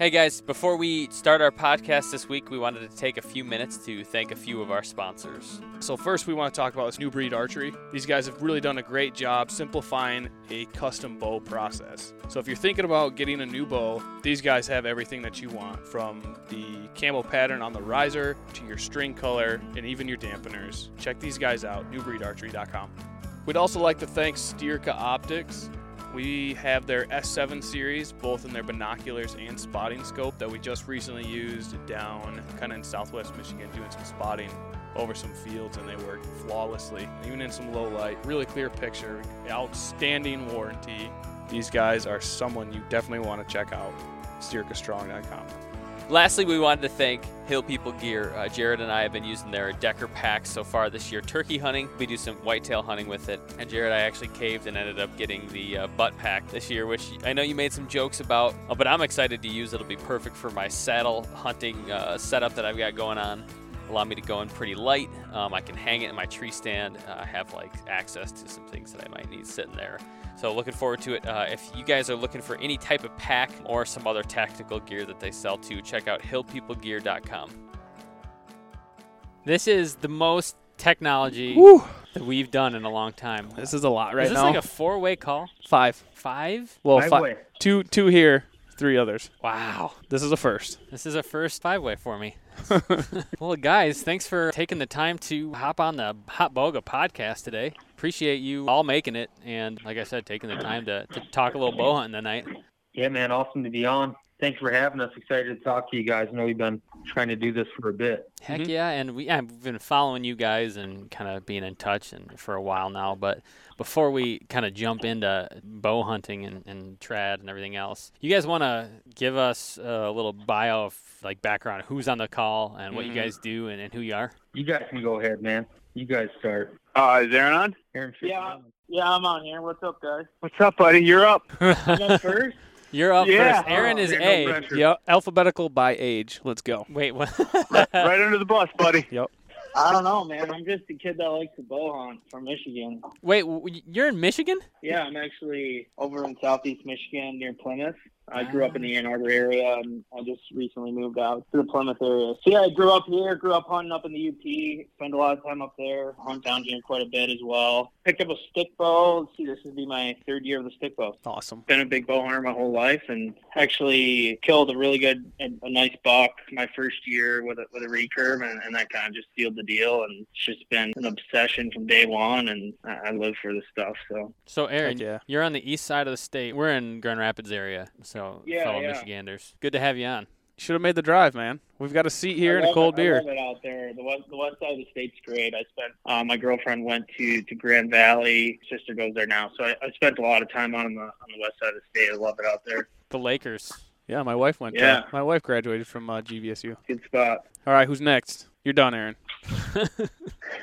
Hey guys, before we start our podcast this week, we wanted to take a few minutes to thank a few of our sponsors. So, first, we want to talk about this new breed archery. These guys have really done a great job simplifying a custom bow process. So, if you're thinking about getting a new bow, these guys have everything that you want from the camo pattern on the riser to your string color and even your dampeners. Check these guys out, newbreedarchery.com. We'd also like to thank Styrka Optics. We have their S7 series, both in their binoculars and spotting scope, that we just recently used down kind of in southwest Michigan doing some spotting over some fields, and they work flawlessly, even in some low light. Really clear picture, outstanding warranty. These guys are someone you definitely want to check out. StyrkaStrong.com. Lastly, we wanted to thank Hill People Gear. Uh, Jared and I have been using their Decker pack so far this year. Turkey hunting, we do some whitetail hunting with it. And Jared, I actually caved and ended up getting the uh, butt pack this year, which I know you made some jokes about, uh, but I'm excited to use. It'll be perfect for my saddle hunting uh, setup that I've got going on. Allow me to go in pretty light. Um, I can hang it in my tree stand. Uh, I have like access to some things that I might need sitting there. So looking forward to it. Uh, if you guys are looking for any type of pack or some other tactical gear that they sell too, check out hillpeoplegear.com. This is the most technology Woo! that we've done in a long time. This is a lot right is this now. like a four-way call? Five. Five? Well, Five fi- two, two here, three others. Wow. This is a first. This is a first five-way for me. well, guys, thanks for taking the time to hop on the Hot Bowga podcast today. Appreciate you all making it, and like I said, taking the time to, to talk a little bow hunting tonight. Yeah, man, awesome to be on. Thanks for having us. Excited to talk to you guys. I know we've been trying to do this for a bit. Heck Mhm. yeah, and we yeah, we've been following you guys and kind of being in touch and for a while now. But before we kind of jump into bow hunting and, and trad and everything else, you guys want to give us a little bio of like background, who's on the call and what Mhm. you guys do and, and who you are. You guys can go ahead, man. You guys start. Uh, is Aaron on? Aaron, Yeah. Yeah, I'm on here. What's up, guys? What's up, buddy? You're up. I'm up first. You're up Yeah. first. Aaron Oh, is yeah, no A. pressure. Yeah, alphabetical by age. Let's go. Wait, what? right under the bus, buddy. Yep. I don't know, man. I'm just a kid that likes to bow hunt from Michigan. Wait, you're in Michigan? Yeah, I'm actually over in southeast Michigan near Plymouth. I grew up in the Ann Arbor area, and I just recently moved out to the Plymouth area. So yeah, I grew up here. Grew up hunting up in the UP. Spent a lot of time up there. Hunt down here quite a bit as well. Picked up a stick bow. Let's see, this would be my third year of the stick bow. Awesome. been a big bow hunter my whole life and actually killed a really good a, a nice buck my first year with a with a recurve and, and that kind of just sealed the deal and it's just been an obsession from day one and I, I live for this stuff so So, Aaron, yeah. you're on the east side of the state. We're in Grand Rapids area, so Yeah, fellow yeah. Michiganders. Good to have you on. Should have made the drive, man. We've got a seat here I and a cold it, I beer. love it out there the west the west side of the state's great I spent uh, my girlfriend went to to Grand Valley sister goes there now so I, I spent a lot of time on the on the west side of the state I love it out there The Lakers. Yeah, my wife went. Yeah. Uh, my wife graduated from uh, GVSU. good spot All right, who's next? You're done, Aaron.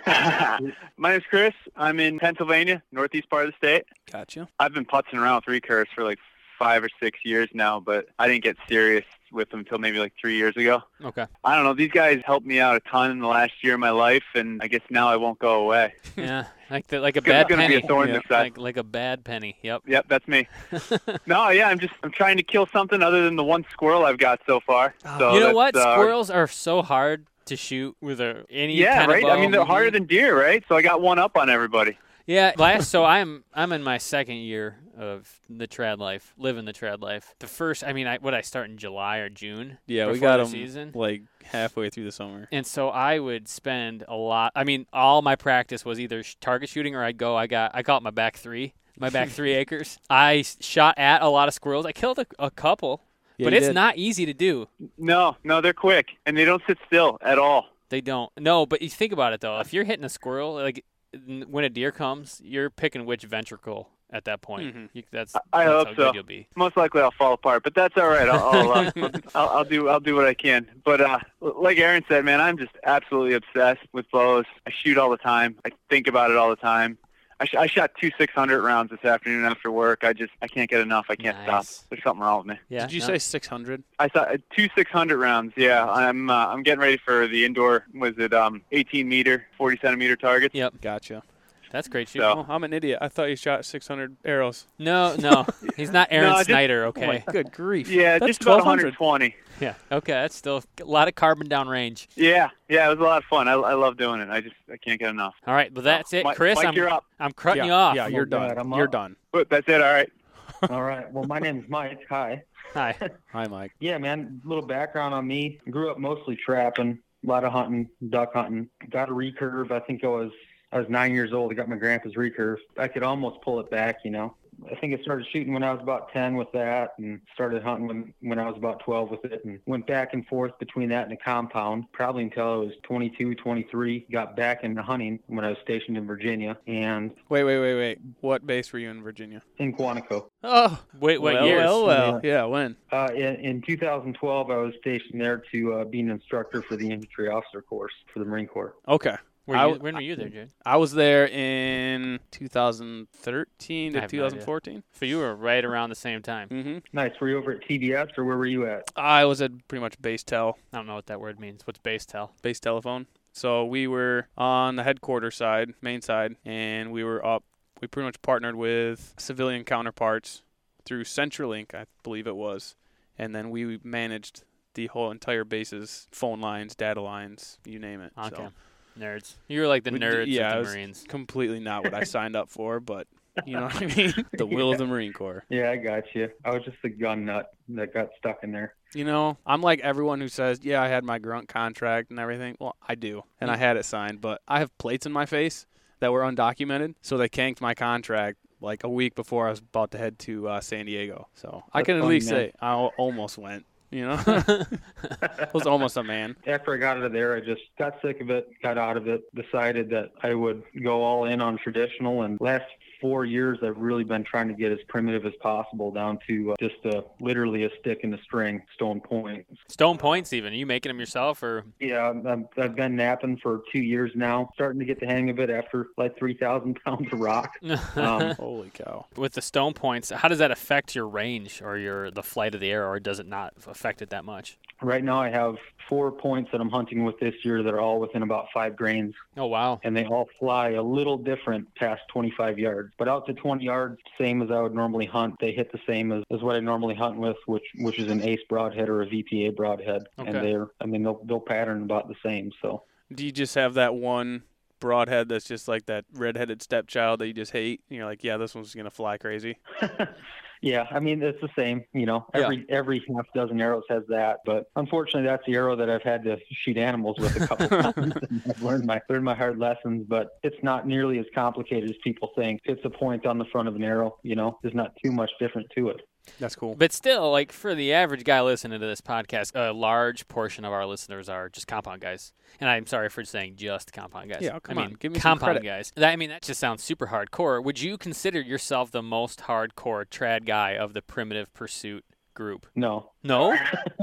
My name's Chris. I'm in Pennsylvania, northeast part of the state. Gotcha. I've been putzing around with recurves for like five or six years now, but I didn't get serious with them until maybe like three years ago. Okay. I don't know. These guys helped me out a ton in the last year of my life, and I guess now I won't go away. Yeah, like the, like a It's gonna, bad it's gonna penny. be a thorn in Yeah. like like a bad penny. Yep. Yep, that's me. no, yeah, I'm just I'm trying to kill something other than the one squirrel I've got so far. So you know what? uh, Squirrels are so hard to shoot with a any Yeah, kind right. of I mean, they're harder than deer, right? So I got one up on everybody. Yeah, last so I'm I'm in my second year of the trad life, living the trad life. The first, I mean, I what I start in July or June. Yeah, we got the them season. like halfway through the summer. And so I would spend a lot. I mean, all my practice was either sh- target shooting or I'd go. I got I call it my back three, my back three acres. I shot at a lot of squirrels. I killed a, a couple, Yeah, but it's did. not easy to do. No, no, they're quick and they don't sit still at all. They don't. No, but you think about it though. If you're hitting a squirrel, like n- when a deer comes, you're picking which ventricle at that point. Mhm. You, that's I that's hope so. you'll be. Most likely I'll fall apart, but that's all right. I'll, I'll, uh, I'll, I'll do I'll do what I can. But uh, like Aaron said, man, I'm just absolutely obsessed with bows. I shoot all the time. I think about it all the time. I, sh- I shot two 600 rounds this afternoon after work. I just I can't get enough. I can't stop. There's something wrong with me. Yeah. Did you no. say 600? I saw uh, two 600 rounds. Yeah, I'm uh, I'm getting ready for the indoor. Was it um 18 meter, 40 centimeter targets? Yep. Gotcha. That's great shooting. So- Oh, I'm an idiot. I thought you shot 600 arrows. No, no, he's not Aaron No, Snyder. Oh Okay. my good grief. Yeah, That's just about 1200. 120. Yeah. Okay, that's still a lot of carbon down range. Yeah, yeah, it was a lot of fun. I, I love doing it. I just I can't get enough. All right, well that's it, Mike, Chris. Mike, I'm you're up. I'm cutting yeah, you off. Yeah, you're bad, done. I'm You're up. done. But that's it. All right. All right. Well, my name's Mike. Hi. Hi. Hi, Mike. Yeah, man. A little background on me. Grew up mostly trapping, a lot of hunting, duck hunting. Got a recurve. I think I was I was nine years old. I got my grandpa's recurve. I could almost pull it back, you know. I think I started shooting when I was about 10 with that and started hunting when, when I was about 12 with it and went back and forth between that and a compound probably until I was 22, 23. Got back into hunting when I was stationed in Virginia and Wait, wait, wait, wait. What base were you in Virginia? in Quantico. Oh, Wait, what well, years? well, well. Yeah, when? Uh, in, in 2012, I was stationed there to uh, be an instructor for the infantry officer course for the Marine Corps. Okay. Were you, w- when were you there, Jared? I was there in 2013 to have no 2014. So you were right around the same time. mm-hmm. Nice. Were you over at TBS or where were you at? I was at pretty much base tel, I don't know what that word means. What's base tell? base telephone. So we were on the headquarters side, main side, and we were up. We pretty much partnered with civilian counterparts through CenturyLink, I believe it was, and then we managed the whole entire base's phone lines, data lines, you name it. Okay. So Nerds. You were like the We nerds yeah, of I the was- Marines. completely not what I signed up for, but you know what I mean? The will of the Marine Corps. Yeah, I got you. I was just a gun nut that got stuck in there. You know, I'm like everyone who says, "Yeah, I had my grunt contract and everything." Well, I do, and I had it signed, but I have plates in my face that were undocumented, so they canked my contract like a week before I was about to head to uh, San Diego. So I can at least man. say I almost went. You know, I was almost a man. After I got out of there, I just got sick of it, got out of it, decided that I would go all in on traditional. And last four years, I've really been trying to get as primitive as possible down to uh, just uh, literally a stick and a string, stone point. Stone points, even. Are you making them yourself, or Yeah, I've, I've been knapping for two years now, starting to get the hang of it after like 3,000 pounds of rock. Um, Holy cow! with the stone points? How does that affect your range or your the flight of the arrow, or does it not affect it that much? Right now, I have four points that I'm hunting with this year that are all within about five grains, Oh wow. and they all fly a little different past 25 yards. But out to 20 yards, same as I would normally hunt. They hit the same as, as what I normally hunt with, which which is an ace broadhead or a VPA broadhead, Okay. and they're I mean they'll they'll pattern about the same. So Do you just have that one broadhead that's just like that redheaded stepchild that you just hate? And you're like, yeah, this one's gonna fly crazy. yeah, I mean it's the same. You know, Yeah. every every half dozen arrows has that. But unfortunately, that's the arrow that I've had to shoot animals with a couple times. I've learned my learned my hard lessons. But it's not nearly as complicated as people think. It's a point on the front of an arrow. You know, there's not too much different to it. That's cool. But still, like for the average guy listening to this podcast, a large portion of our listeners are just compound guys. And I'm sorry for saying just compound guys. Yeah, come I on, give me compound guys. That, I mean, that just sounds super hardcore. Would you consider yourself the most hardcore trad guy of the primitive pursuit group? No, No.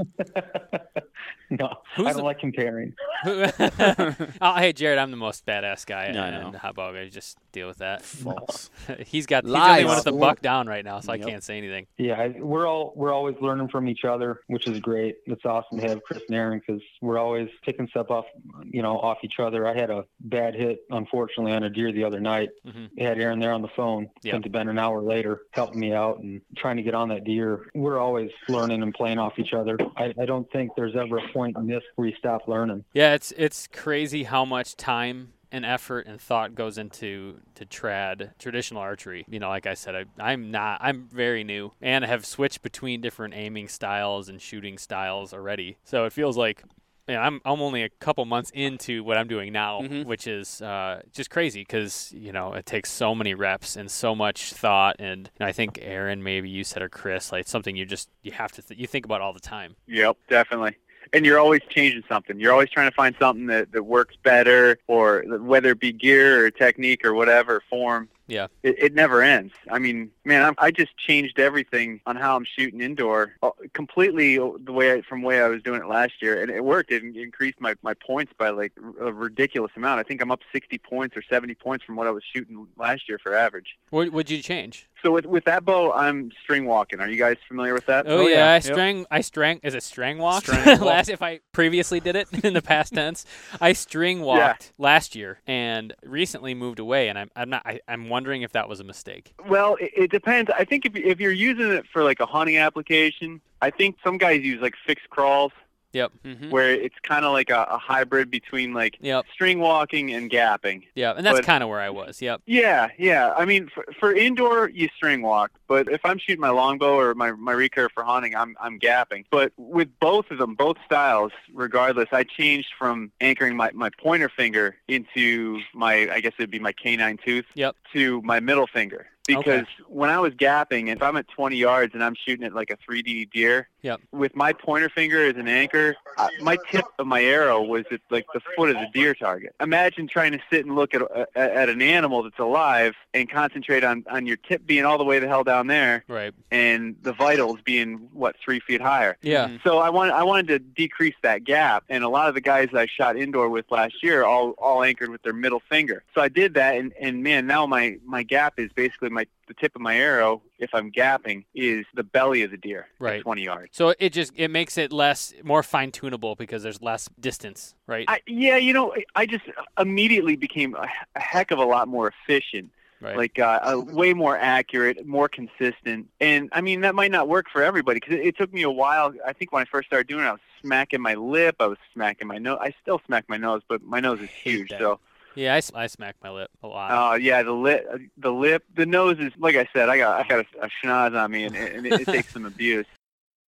no, Who's I the- don't like comparing. oh, hey, Jared, I'm the most badass guy. Yeah, I and know. Hot Ball guy, just deal with that. False. he's got he's the only Lies. one with the buck down right now, so I can't say anything. Yeah, we're all we're always learning from each other, which is great. It's awesome to have Chris and Aaron because we're always picking stuff off, you know, off each other. I had a bad hit, unfortunately, on a deer the other night. Mhm. Had Aaron there on the phone. Yeah. Couldn't have been an hour later, helping me out and trying to get on that deer. We're always learning and playing off each other. I, I don't think there's ever a point in this where you stop learning. Yeah, it's it's crazy how much time and effort and thought goes into to trad traditional archery. You know, like I said, I, I'm not I'm very new and have switched between different aiming styles and shooting styles already. So it feels like man, I'm I'm only a couple months into what I'm doing now, Mhm. which is uh, just crazy because you know it takes so many reps and so much thought. And you know, I think Aaron, maybe you said or Chris, like it's something you just you have to th- you think about all the time. Yep, definitely. And you're always changing something. You're always trying to find something that, that works better, or whether it be gear or technique or whatever form. Yeah. It, it never ends. I mean, man, I'm, I just changed everything on how I'm shooting indoor uh, completely the way I, from the way I was doing it last year, and it worked. It increased my, my points by like a ridiculous amount. I think I'm up 60 points or 70 points from what I was shooting last year for average. What would you change? So with with that bow, I'm string walking. Are you guys familiar with that? Oh, Oh, yeah, yeah. I Yep. string. I string. Is it string walk? String last, if I previously did it in the past tense, I string walked last year and recently moved away, and I'm I'm not. I, I'm wondering if that was a mistake. Well, it, it depends. I think if if you're using it for like a hunting application, I think some guys use like fixed crawls, Yep. hmm where it's kind of like a, a hybrid between like Yep. string walking and gapping. Yeah, And that's kind of where I was. Yep. Yeah, yeah. I mean, for, for indoor, you string walk, but if I'm shooting my longbow or my my recurve for hunting, I'm I'm gapping. But with both of them, both styles, regardless, I changed from anchoring my my pointer finger into my I guess it'd be my canine tooth Yep. to my middle finger. Because when I was gapping, if I'm at 20 yards and I'm shooting at like a 3D deer, Yep. with my pointer finger as an anchor, uh, my tip of my arrow was at like the foot of the deer target. Imagine trying to sit and look at a, at an animal that's alive and concentrate on on your tip being all the way the hell down there Right. and the vitals being what three feet higher. Yeah. Mhm. So I wanted I wanted to decrease that gap, and a lot of the guys I shot indoor with last year all all anchored with their middle finger. So I did that, and and man, now my my gap is basically my the tip of my arrow. If I'm gapping, is the belly of the deer Right. at 20 yards. So it just it makes it less more fine tunable because there's less distance. Right. I, yeah, you know, I just immediately became a, a heck of a lot more efficient. right. like uh, uh, way more accurate, more consistent. And I mean, that might not work for everybody because it, it took me a while. I think when I first started doing it, I was smacking my lip, I was smacking my nose. I still smack my nose, but my nose is huge. So, yeah. I, I smack my lip a lot. uh, yeah, the lip, the lip, the nose is like I said. I got I got a, a schnoz on me, and, and it, it takes some abuse.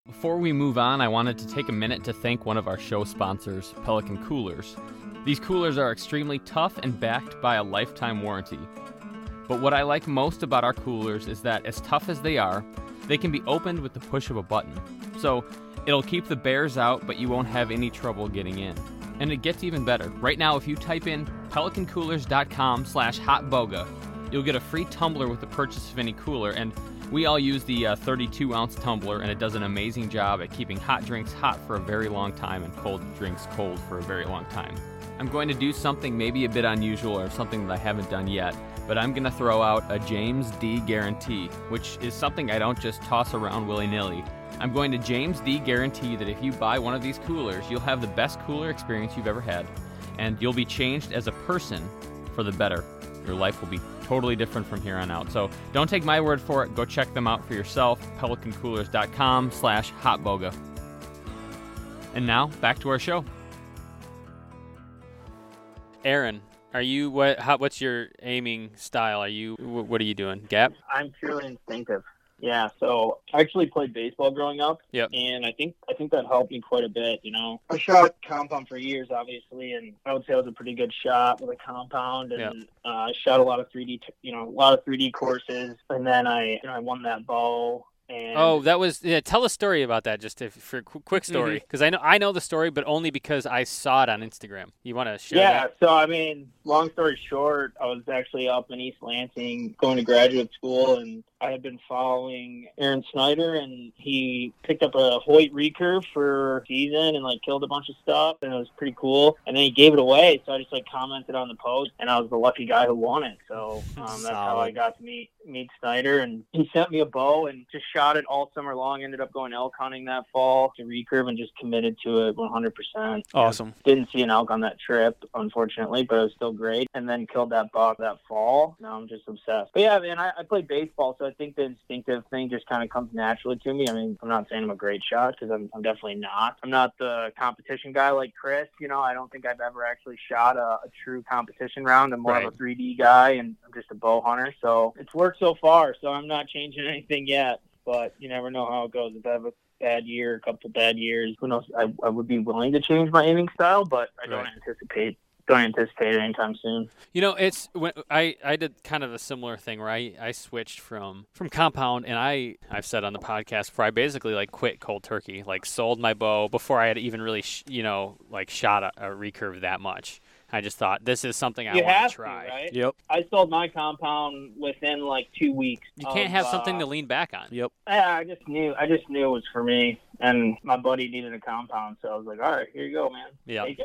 Before we move on, I wanted to take a minute to thank one of our show sponsors, Pelican Coolers. These coolers are extremely tough and backed by a lifetime warranty. But what I like most about our coolers is that, as tough as they are, they can be opened with the push of a button. So it'll keep the bears out, but you won't have any trouble getting in. And it gets even better. Right now, if you type in pelicancoolers.com slash hotbowga, you'll get a free tumbler with the purchase of any cooler. And we all use the uh, 32 ounce tumbler, and it does an amazing job at keeping hot drinks hot for a very long time and cold drinks cold for a very long time. I'm going to do something maybe a bit unusual or something that I haven't done yet, but I'm going to throw out a James D guarantee, which is something I don't just toss around willy nilly. I'm going to James D guarantee that if you buy one of these coolers, you'll have the best cooler experience you've ever had, and you'll be changed as a person for the better. Your life will be totally different from here on out. So don't take my word for it. Go check them out for yourself. PelicanCoolers.com slash hotbowga. And now back to our show. Aaron, are you what? How, what's your aiming style? Are you wh- what are you doing? Gap. I'm purely instinctive. Yeah, so I actually played baseball growing up. Yep. And I think I think that helped me quite a bit, you know. I shot compound for years obviously and I would say I was a pretty good shot with a compound and Yep. uh, I shot a lot of 3D t- you know, a lot of 3D courses and then I you know, I won that bow and Oh, that was yeah. Tell a story about that, just if, for a qu- quick Mm-hmm. story, because I know I know the story, but only because I saw it on Instagram. You want to share Yeah, that? so I mean, long story short, I was actually up in East Lansing going to graduate school, and I had been following Aron Snyder, and he picked up a Hoyt recurve for season and like killed a bunch of stuff, and it was pretty cool. And then he gave it away, so I just like commented on the post, and I was the lucky guy who won it. So um, that's how I got to meet meet Snyder, and he sent me a bow and just shot it all summer long. Ended up going elk hunting that fall to recurve and just committed to it 100%. Awesome. Didn't see an elk on that trip, unfortunately, but it was still great. And then killed that buck that fall. Now I'm just obsessed. But yeah, man, I, I played baseball, so I think the instinctive thing just kind of comes naturally to me. I mean, I'm not saying I'm a great shot because I'm, I'm definitely not. I'm not the competition guy like Chris. You know, I don't think I've ever actually shot a, a true competition round. I'm more of a 3D guy, and I'm just a bow hunter. So it's worked so far. So I'm not changing anything yet. But you never know how it goes. If I have a bad year, a couple bad years, who knows? I, I would be willing to change my aiming style, but I don't Right. anticipate don't anticipate it anytime soon. You know, it's when I I did kind of a similar thing where I, I switched from from compound and I I've said on the podcast before I basically like quit cold turkey, like sold my bow before I had even really sh- you know like shot a, a recurve that much. I just thought this is something I you want have to try. right? Yep. I sold my compound within like two weeks. You can't of, have something uh, to lean back on. Yep. Yeah, I just knew. I just knew it was for me, and my buddy needed a compound, so I was like, "All right, here you go, man. Yeah.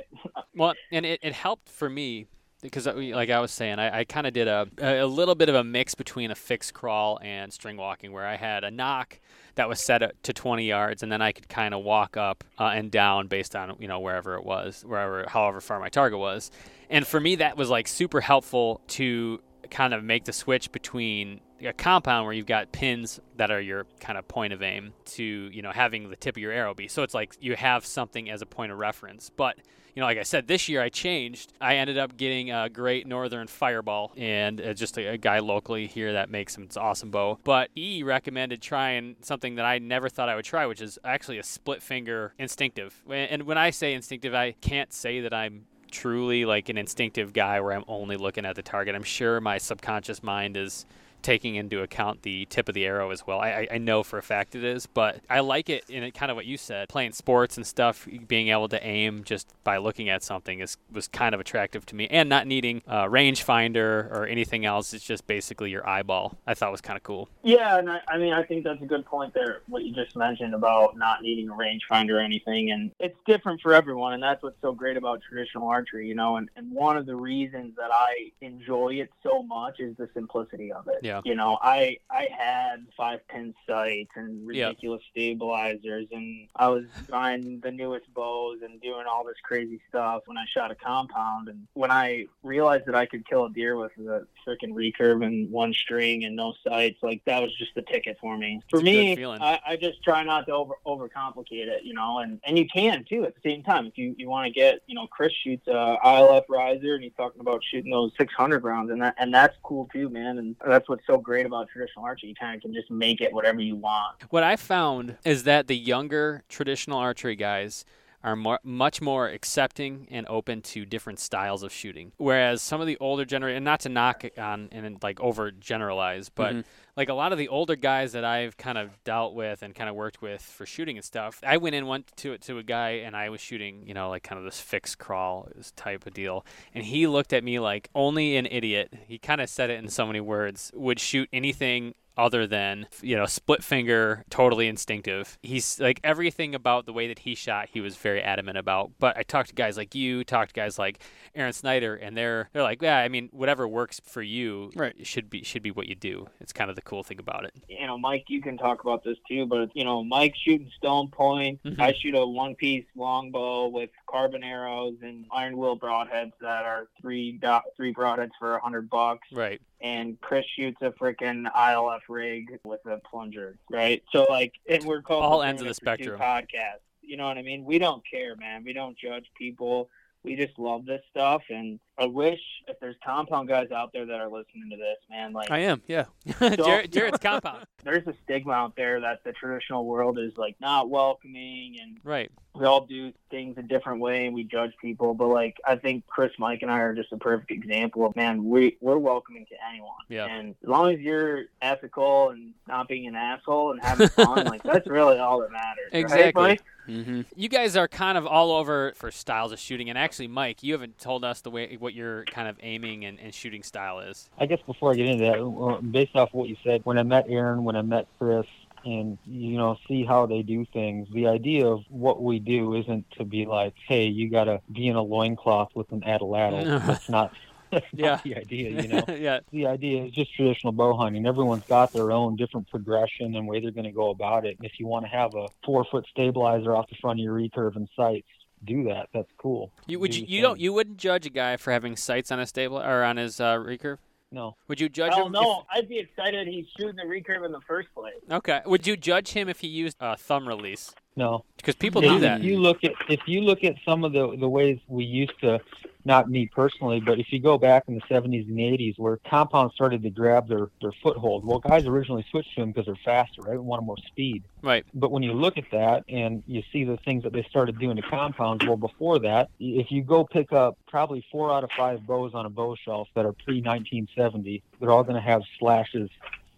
Well, and it, it helped for me because uh, like I was saying, I, I kind of did a a little bit of a mix between a fixed crawl and string walking, where I had a nock that was set to 20 yards, and then I could kind of walk up uh, and down based on you know wherever it was, wherever however far my target was. And for me, that was like super helpful to kind of make the switch between a compound where you've got pins that are your kind of point of aim to you know having the tip of your arrow be so it's like you have something as a point of reference but you know like i said this year i changed. I ended up getting a great northern fireball and uh, just a, a, guy locally here that makes some awesome bow. But e recommended trying something that i never thought i would try which is actually a split finger instinctive. And when i say instinctive i can't say that i'm truly like an instinctive guy where i'm only looking at the target. I'm sure my subconscious mind is taking into account the tip of the arrow as well. I, I know for a fact it is, but I like it in it, kind of what you said, playing sports and stuff, being able to aim just by looking at something is was kind of attractive to me, and not needing a rangefinder or anything else. It's just basically your eyeball. I thought was kind of cool. Yeah, and I, I mean I think that's a good point there. What you just mentioned about not needing a rangefinder or anything, and it's different for everyone, and that's what's so great about traditional archery, you know. And, and one of the reasons that I enjoy it so much is the simplicity of it. Yeah. Yeah. You know, I I had five pin sights and ridiculous stabilizers, and I was buying the newest bows and doing all this crazy stuff when I shot a compound. And when I realized that I could kill a deer with a freaking recurve and one string and no sights, like that was just the ticket for me. For me, I, I, just try not to over overcomplicate it, you know, and and you can too at the same time if you you want to get, you know, Chris shoots a ILF riser and he's talking about shooting those 600 rounds, and that and that's cool too, man. And that's what's so great about traditional archery. You kind of can just make it whatever you want. What I found is that the younger traditional archery guys are more, much more accepting and open to different styles of shooting. Whereas some of the older generation, and not to knock on and like over generalize, but mm-hmm. like a lot of the older guys that I've kind of dealt with and kind of worked with for shooting and stuff, I went in went to to a guy and I was shooting, you know, like kind of this fixed crawl type of deal, and he looked at me like only an idiot. He kind of said it in so many words would shoot anything other than you know split finger totally instinctive. He's like everything about the way that he shot he was very adamant about. But i talked to guys like you talked to guys like aron snyder and they're they're like yeah i mean whatever works for you right. should be should be what you do. It's kind of the cool thing about it. You know mike you can talk about this too but you know Mike shooting stone point. Mm-hmm. i shoot a one piece longbow with carbon arrows and Iron Will broadheads that are three dot three broadheads for a hundred bucks. Right and Chris shoots a freaking ILF rig with a plunger, right? So like, and we're called all ends of the spectrum podcast. You know what I mean? We don't care, man. We don't judge people. We just love this stuff, and I wish if there's compound guys out there that are listening to this, man, like I am, yeah. Jared's compound. There's a stigma out there that the traditional world is like not welcoming, and right. We all do things a different way, and we judge people. But like, I think Chris, Mike, and I are just a perfect example of man. We we're welcoming to anyone, yeah. And as long as you're ethical and not being an asshole and having fun, like that's really all that matters. Exactly. Right, Mm-hmm. You guys are kind of all over for styles of shooting, and actually, Mike, you haven't told us the way what your kind of aiming and, and shooting style is. I guess before I get into that, based off what you said, when I met Aaron, when I met Chris, and you know see how they do things the idea of what we do isn't to be like hey you got to be in a loincloth with an atlatl that's not that's yeah. not the idea, you know. yeah. The idea is just traditional bow hunting. Everyone's got their own different progression and way they're going to go about it. And if you want to have a four foot stabilizer off the front of your recurve and sights, do that. That's cool. You would do you, you don't you wouldn't judge a guy for having sights on a stable or on his uh, recurve? No. Would you judge Hell him? no, if... I'd be excited he's shooting the recurve in the first place. Okay. Would you judge him if he used a thumb release? No. Because people if, do that. If you look at if you look at some of the the ways we used to not me personally, but if you go back in the 70s and 80s where compounds started to grab their, their foothold, well, guys originally switched to them because they're faster, right? We wanted more speed. Right. But when you look at that and you see the things that they started doing to compounds, well, before that, if you go pick up probably four out of five bows on a bow shelf that are pre 1970, they're all going to have slashes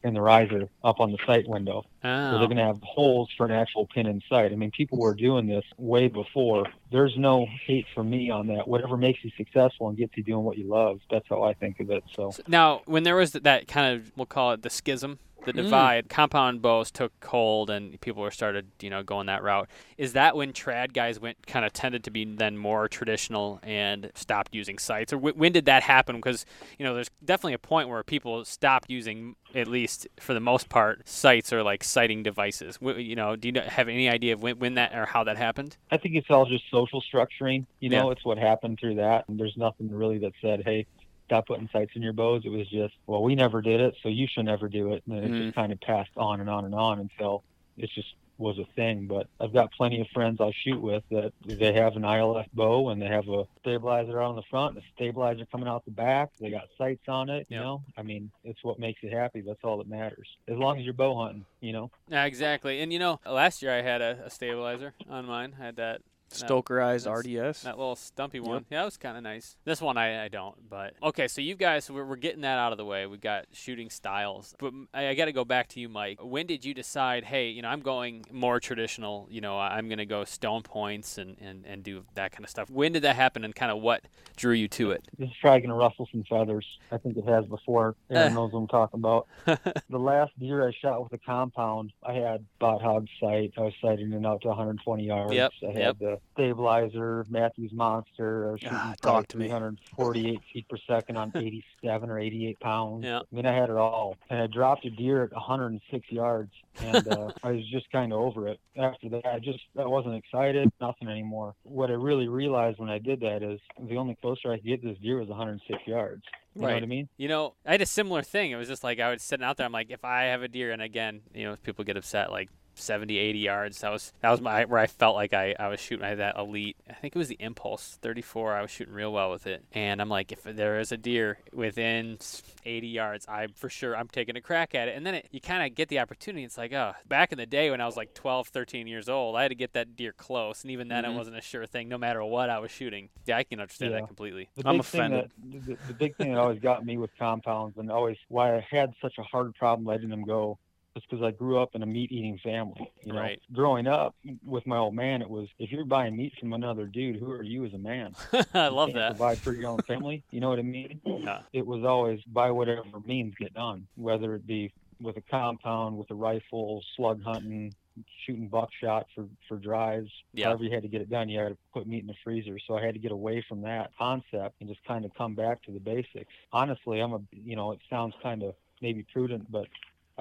in the riser up on the sight window. Oh. So they're oh. going to have holes for an actual pin in sight. I mean, people were doing this way before. There's no hate for me on that. Whatever makes you successful and gets you doing what you love, that's how I think of it. So now, when there was that kind of, we'll call it the schism the Mm. divide, compound bows took hold and people were started, you know, going that route. Is that when trad guys went kind of tended to be then more traditional and stopped using sights, or wh- when did that happen? Because you know, there's definitely a point where people stopped using, at least for the most part, sights or like sighting devices. Wh- You know, do you kn- have any idea of when, when that or how that happened? I think it's all just social structuring. You know, Yeah. it's what happened through that. And there's nothing really that said, hey, stop putting sights in your bows. It was just, well, we never did it, so you should never do it. And then it Mhm. just kind of passed on and on and on until it just was a thing. But I've got plenty of friends I shoot with that they have an ILF bow and they have a stabilizer out on the front and a stabilizer coming out the back. They got sights on it, you know? I mean, it's what makes it happy. That's all that matters. As long as you're bow hunting, you know? Yeah, exactly. And you know, last year I had a, a stabilizer on mine. I had that Stokerized that's- RDS. That little stumpy one. Yeah, that was kind of nice. This one I, I don't, but okay. So you guys, we're, we're getting that out of the way. We've got shooting styles, but I got to go back to you, Mike. When did you decide? Hey, you know, I'm going more traditional. You know, I- I'm going to go stone points and, and and do that kind of stuff. When did that happen, and kind of what drew you to it? This is probably going to ruffle some feathers. I think it has before. Aaron knows what I'm talking about. the last deer I shot with a compound, I had Spot Hogg sight. I was sighting it out to 120 yards. Yep, I had yep. the stabilizer, Mathews Monster. Ah, talk to me. 348 feet per second on 87 or 88 pounds. Yeah. I mean, I had it all. And I dropped a deer at 106 yards, and uh, I was just kind of over it. After that, I just I wasn't excited, nothing anymore. What I really realized when I did that is the only closer I could get to this deer was 106 yards. You know Right. what I mean? You know, I had a similar thing. It was just like I was sitting out there. I'm like, if I have a deer, and again, you know, people get upset like 70, 80 yards. That was that was my where I felt like I, I was shooting. I had that elite. I think it was the Impulse 34. I was shooting real well with it. And I'm like, if there is a deer within 80 yards, I'm for sure I'm taking a crack at it. And then it, you kind of get the opportunity. It's like, oh, back in the day when I was like 12, 13 years old, I had to get that deer close, and even then Mhm. it wasn't a sure thing, no matter what I was shooting. Yeah, I can understand Yeah. that completely. The I'm big thing offended. That, the, the big thing that always got me with compounds and always why I had such a hard problem letting them go is because I grew up in a meat eating family. You know, Right. growing up with my old man, it was if you're buying meat from another dude, who are you as a man? I You love can't that. Provide for your own family. You know what I mean? Yeah. It was always by whatever means get done, whether it be with a compound, with a rifle, slug hunting, shooting buckshot for for drives. Yeah. However you had to get it done, you had to put meat in the freezer. So I had to get away from that concept and just kind of come back to the basics. Honestly, I'm a you know it sounds kind of maybe prudent, but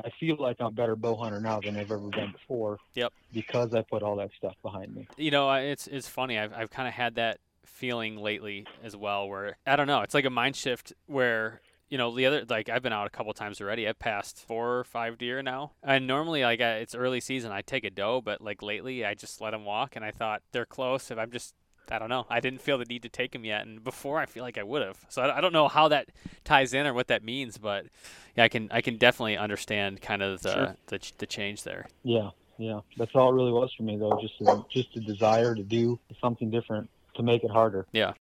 I feel like I'm a better bow hunter now than I've ever been before. Yep. Because I put all that stuff behind me. You know, it's it's funny. I've I've kind of had that feeling lately as well, where I don't know. It's like a mind shift where you know the other like I've been out a couple times already. I've passed four or five deer now, and normally like I, it's early season, I take a doe, but like lately I just let them walk, and I thought they're close. If I'm just I don't know. I didn't feel the need to take him yet, and before I feel like I would have. So I, I don't know how that ties in or what that means, but yeah, I can I can definitely understand kind of the Sure. the, the change there. Yeah, yeah. That's all it really was for me though, just a, just a desire to do something different to make it harder. Yeah.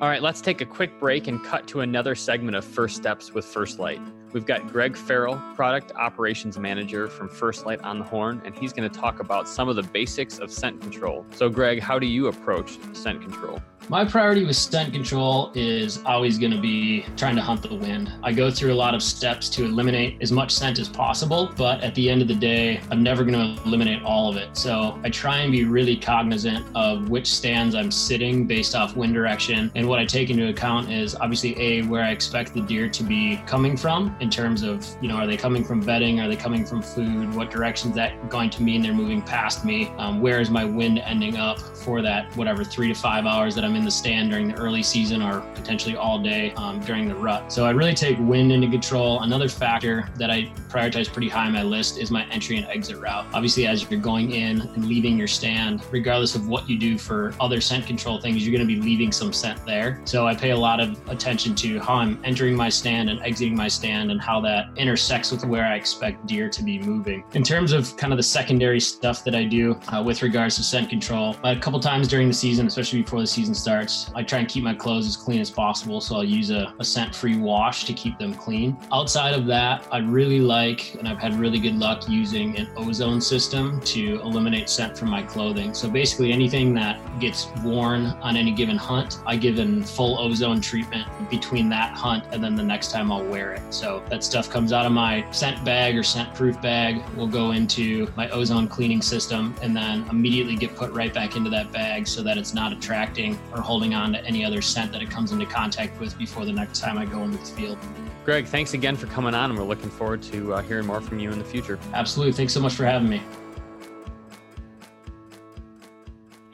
All right, let's take a quick break and cut to another segment of First Steps with First Lite. We've got Greg Farrell, Product Operations Manager from First Lite on the Horn, and he's going to talk about some of the basics of scent control. So, Greg, how do you approach scent control? My priority with scent control is always going to be trying to hunt the wind. I go through a lot of steps to eliminate as much scent as possible, but at the end of the day, I'm never going to eliminate all of it. So I try and be really cognizant of which stands I'm sitting based off wind direction. And what I take into account is obviously A, where I expect the deer to be coming from in terms of, you know, are they coming from bedding? Are they coming from food? What direction is that going to mean they're moving past me? Um, where is my wind ending up for that, whatever, three to five hours that I'm in the stand during the early season or potentially all day um, during the rut. So I really take wind into control. Another factor that I prioritize pretty high on my list is my entry and exit route. Obviously, as you're going in and leaving your stand, regardless of what you do for other scent control things, you're going to be leaving some scent there. So I pay a lot of attention to how I'm entering my stand and exiting my stand and how that intersects with where I expect deer to be moving. In terms of kind of the secondary stuff that I do uh, with regards to scent control, a couple times during the season, especially before the season starts, I try and keep my clothes as clean as possible. So I'll use a, a scent free wash to keep them clean. Outside of that, I really like, and I've had really good luck using an ozone system to eliminate scent from my clothing. So basically, anything that gets worn on any given hunt, I give a full ozone treatment between that hunt and then the next time I'll wear it. So that stuff comes out of my scent bag or scent proof bag, will go into my ozone cleaning system, and then immediately get put right back into that bag so that it's not attracting or holding on to any other scent that it comes into contact with before the next time I go into the field. Greg, thanks again for coming on, and we're looking forward to uh, hearing more from you in the future. Absolutely. Thanks so much for having me.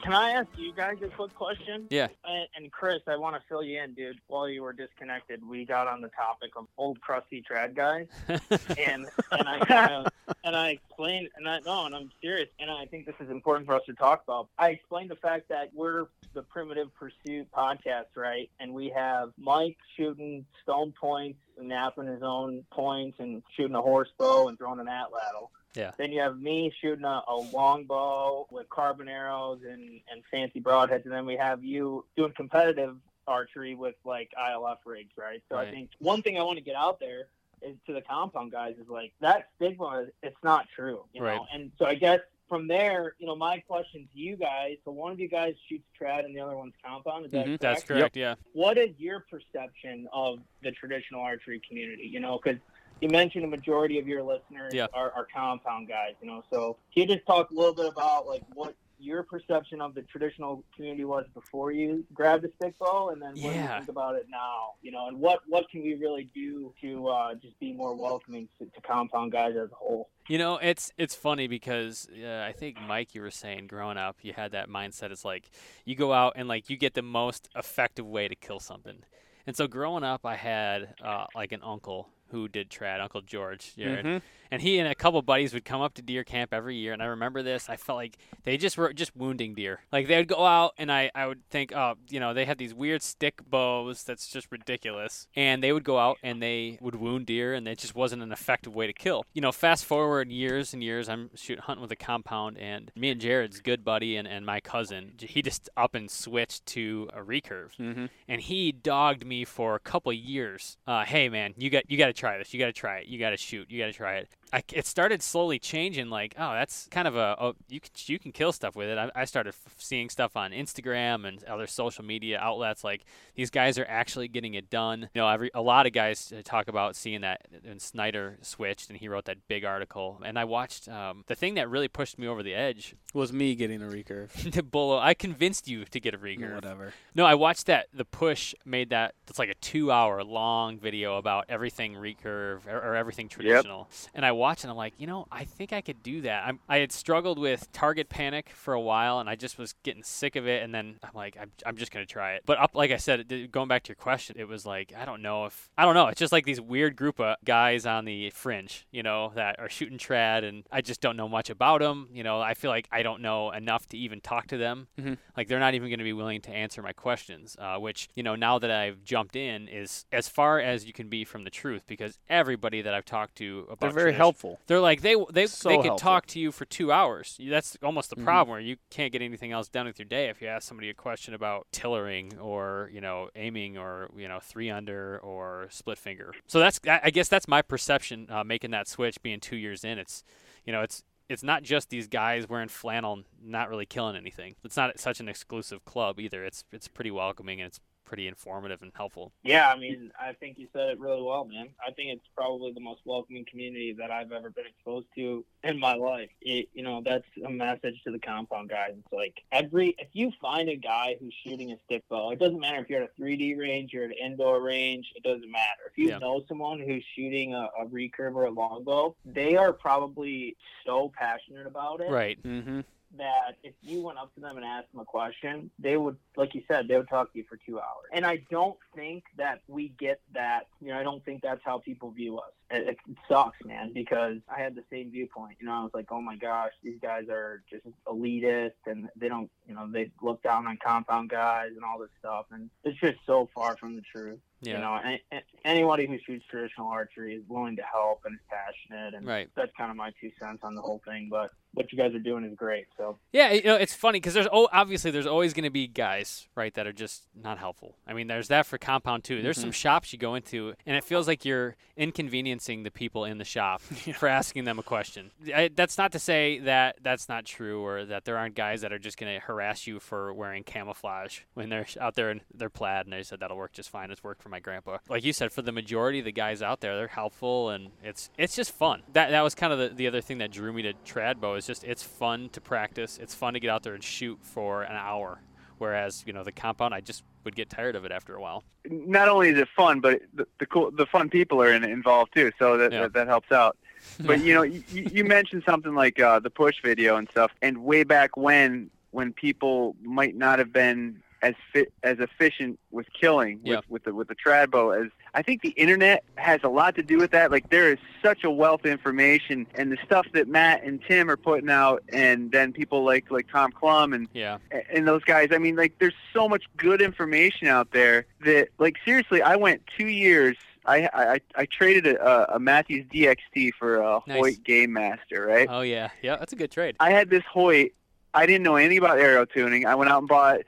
Can I ask you guys a quick question? Yeah. And, and Chris, I want to fill you in, dude. While you were disconnected, we got on the topic of old crusty trad guys, and and I kind of and I explained, and I no, and I'm serious, and I think this is important for us to talk about. I explained the fact that we're the Primitive Pursuit podcast, right? And we have Mike shooting stone points, knapping his own points, and shooting a horse bow and throwing an atlatl. Yeah. Then you have me shooting a, a longbow with carbon arrows and, and fancy broadheads, and then we have you doing competitive archery with like ILF rigs, right? So Right. I think one thing I want to get out there is to the compound guys is like that stigma. It's not true, you Right. know. And so I guess from there, you know, my question to you guys. So one of you guys shoots trad and the other one's compound. Is that Mhm, correct? That's correct. Yeah. what is your perception of the traditional archery community? You know, because you mentioned a majority of your listeners Yeah. are, are compound guys. You know, so can you just talk a little bit about like what your perception of the traditional community was before you grabbed a stick bow, and then what do you think about it now? You know, and what what can we really do to uh, just be more welcoming to, to compound guys as a whole? You know, it's it's funny because uh, I think Mike, you were saying growing up, you had that mindset. It's like you go out and like you get the most effective way to kill something. And so growing up, I had uh, like an uncle who did trad, Uncle George, Jared, Mhm. and he and a couple buddies would come up to deer camp every year. And I remember this. I felt like they just were just wounding deer. Like they would go out, and I I would think, oh, you know, they had these weird stick bows that's just ridiculous. And they would go out and they would wound deer, and it just wasn't an effective way to kill. You know, fast forward years and years, I'm shooting hunting with a compound, and me and Jared's good buddy and, and my cousin, he just up and switched to a recurve Mm-hmm. and he dogged me for a couple years. Uh, hey man, you got you got to try this. You got to try it. You got to shoot. You got to try it. I, it started slowly changing. Like, oh, that's kind of a oh, you can, you can kill stuff with it. I, I started f- seeing stuff on Instagram and other social media outlets. Like these guys are actually getting it done. You know, every a lot of guys uh, talk about seeing that when Snyder switched and he wrote that big article. And I watched um, the thing that really pushed me over the edge. Was me getting a recurve. the Bolo, I convinced you to get a recurve. Whatever. No, I watched that. The push made that. It's like a two-hour long video about everything recurve or, or everything traditional. And I watched and I'm like, you know, I think I could do that. I'm, I had struggled with target panic for a while, and I just was getting sick of it. And then I'm like, I'm, I'm just gonna try it. But up, like I said, going back to your question, it was like I don't know if I don't know. It's just like these weird group of guys on the fringe, you know, that are shooting trad, and I just don't know much about them. You know, I feel like I don't know enough to even talk to them. Mhm. Like they're not even going to be willing to answer my questions, uh, which you know now that I've jumped in is as far as you can be from the truth because everybody that I've talked to about They're very tradition- helpful. They're like they they So they could helpful. talk to you for two hours. That's almost the Mhm. problem where you can't get anything else done with your day if you ask somebody a question about tillering or you know aiming or you know three under or split finger. So that's I I guess that's my perception uh, making that switch being two years in. It's you know it's it's not just these guys wearing flannel not really killing anything. It's not such an exclusive club either. It's it's pretty welcoming and it's pretty informative and helpful. Yeah, I mean, I think you said it really well, man. I think it's probably the most welcoming community that I've ever been exposed to in my life. It, you know, that's a message to the compound guys. It's like every if you find a guy who's shooting a stick bow, it doesn't matter if you're at a 3D range, you're at an indoor range, it doesn't matter. If you Yeah. know someone who's shooting a, a recurve or a longbow, they are probably so passionate about it Right. Mm-hmm. That if you went up to them and asked them a question, they would, like you said, they would talk to you for two hours. And I don't think that we get that. You know, I don't think that's how people view us. It, it sucks, man, because I had the same viewpoint. You know, I was like, oh my gosh, these guys are just elitist and they don't, you know, they look down on compound guys and all this stuff. And it's just so far from the truth. Yeah. You know, and, and anybody who shoots traditional archery is willing to help and is passionate, and Right. that's kind of my two cents on the whole thing. But what you guys are doing is great. So Yeah, you know, it's funny because there's oh, obviously there's always going to be guys, right, that are just not helpful. I mean, there's that for compound too. There's mm-hmm. some shops you go into, and it feels like you're inconveniencing the people in the shop for asking them a question. I, that's not to say that that's not true or that there aren't guys that are just going to harass you for wearing camouflage when they're out there in their plaid, and they said that'll work just fine. It's worked for my grandpa. Like you said, for the majority of the guys out there, they're helpful and it's it's just fun. That that was kind of the, the other thing that drew me to trad bow is just it's fun to practice. It's fun to get out there and shoot for an hour. Whereas you know the compound, I just would get tired of it after a while. Not only is it fun, but the the, cool, the fun people are in, involved too, so that, Yeah. that that helps out. But you know, you, you mentioned something like uh, the push video and stuff, and way back when, when people might not have been as fit as efficient with killing with, Yep. with the with the trad bow as I think the internet has a lot to do with that. Like there is such a wealth of information, and the stuff that Matt and Tim are putting out, and then people like like Tom Clum and Yeah, and those guys. I mean, like, there's so much good information out there that, like, seriously, I went two years. I I, I traded a, a Mathews DXT for a Nice. Hoyt Game Master, right? Oh yeah, yeah. That's a good trade. I had this Hoyt. I didn't know anything about arrow tuning. I went out and bought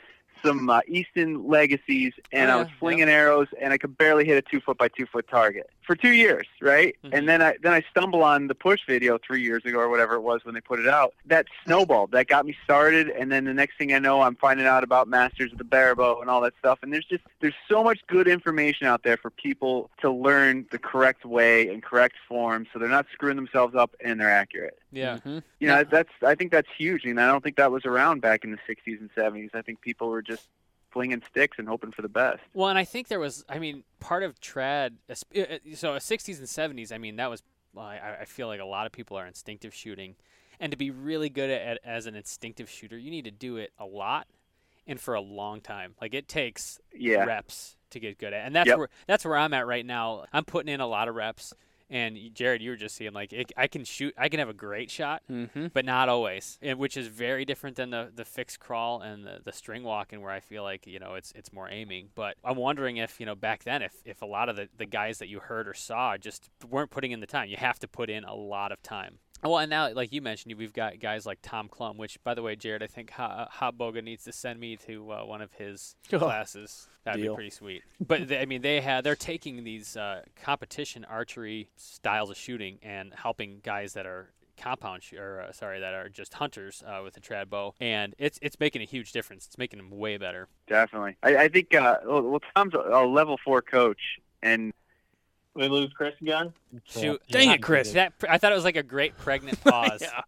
some uh, Easton Legacies, and Oh, I was yeah, flinging arrows, and I could barely hit a two foot by two foot target for two years, right? Mhm. And then I then I stumble on the push video three years ago or whatever it was when they put it out. That snowballed. That got me started, and then the next thing I know, I'm finding out about Masters of the Barebow and all that stuff. And there's just there's so much good information out there for people to learn the correct way and correct form, so they're not screwing themselves up and they're accurate. Yeah. Mhm. You know, Yeah. that's I think that's huge, and I don't think that was around back in the '60s and '70s. I think people were just flinging sticks and hoping for the best. Well, and I think there was, I mean, part of trad, es- uh, uh, so 60s and 70s, I mean, that was, well, I, I feel like a lot of people are instinctive shooting. And to be really good at, at as an instinctive shooter, you need to do it a lot and for a long time. Like it takes Yeah. reps to get good at. And that's Yep. where that's where I'm at right now. I'm putting in a lot of reps. And Jared, you were just seeing like it, I can shoot, I can have a great shot, Mhm. but not always, and which is very different than the the fixed crawl and the, the string walking, where I feel like you know it's it's more aiming. But I'm wondering if you know back then, if if a lot of the the guys that you heard or saw just weren't putting in the time. You have to put in a lot of time. Well, and now, like you mentioned, we've got guys like Tom Clum, which, by the way, Jared, I think Ha- Hot Bowga needs to send me to uh, one of his Oh, classes. That'd deal. be pretty sweet. But they, I mean, they had they're taking these uh, competition archery styles of shooting and helping guys that are compound sh- or uh, sorry that are just hunters uh, with a trad bow, and it's it's making a huge difference. It's making them way better. Definitely. I, I think uh, well, well, Tom's a, a level four coach, and we lose Chris again. Shoot, Dang it, Chris. That I thought it was like a great pregnant pause. Yeah.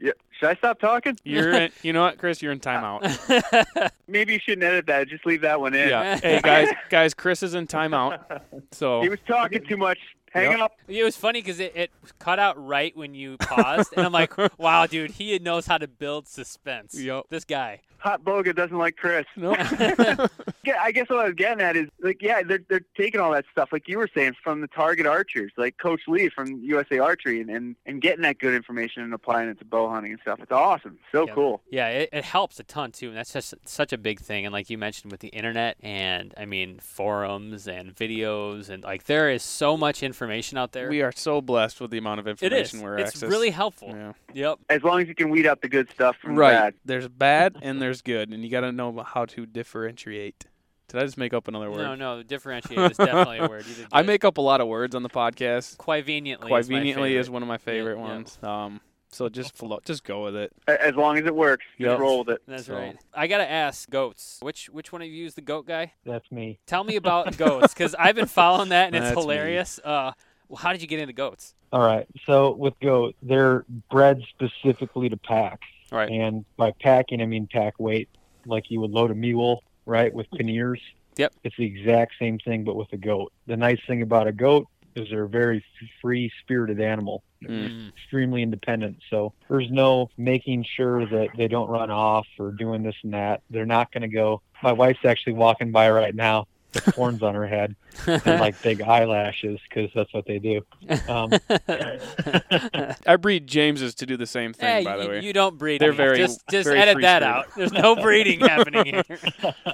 yeah, should I stop talking? You're in, you know what, Chris? You're in timeout. Maybe you shouldn't edit that. Just leave that one in. Yeah. hey guys, guys, Chris is in timeout. So He was talking too much. Hang Yep. up. It was funny because it, it cut out right when you paused, and I'm like, "Wow, dude, he knows how to build suspense." Yep. This guy. Hot Bowga doesn't like Chris. nope. Yeah, I guess what I was getting at is like, yeah, they're they're taking all that stuff, like you were saying, from the target archers, like Coach Lee from USA Archery, and and, and getting that good information and applying it to bow hunting and stuff. It's awesome. So Yep. cool. Yeah, it, it helps a ton too, and that's just such a big thing. And like you mentioned with the internet, and I mean forums and videos, and like there is so much information out there. we are so blessed with the amount of information we're It's access. really helpful. Yeah. Yep. As long as you can weed out the good stuff from Right. bad. There's bad and there's good, and you got to know how to differentiate. Did I just make up another word? No, no, differentiate is definitely a word. I make up a lot of words on the podcast. quite conveniently. Quite is conveniently is one of my favorite yeah. ones. Um, so just flow, just go with it. As long as it works, Yep. just roll with it. That's So- right. I gotta ask goats. Which which one of you is the goat guy? That's me. Tell me about goats because I've been following that and it's That's me. hilarious. Uh, well, how did you get into goats? All right. So with goats, they're bred specifically to pack. Right. And by packing, I mean pack weight, like you would load a mule, right, with panniers. Yep. It's the exact same thing, but with a goat. The nice thing about a goat is they're a very free spirited animal, Mm. extremely independent. So there's no making sure that they don't run off or doing this and that. They're not going to go. My wife's actually walking by right now. With horns on her head and like big eyelashes because that's what they do. Um, I breed Jameses to do the same thing, Hey, by the you, way. you don't breed. They're me. very- just just very edit that free-spirited. out. There's no breeding happening here.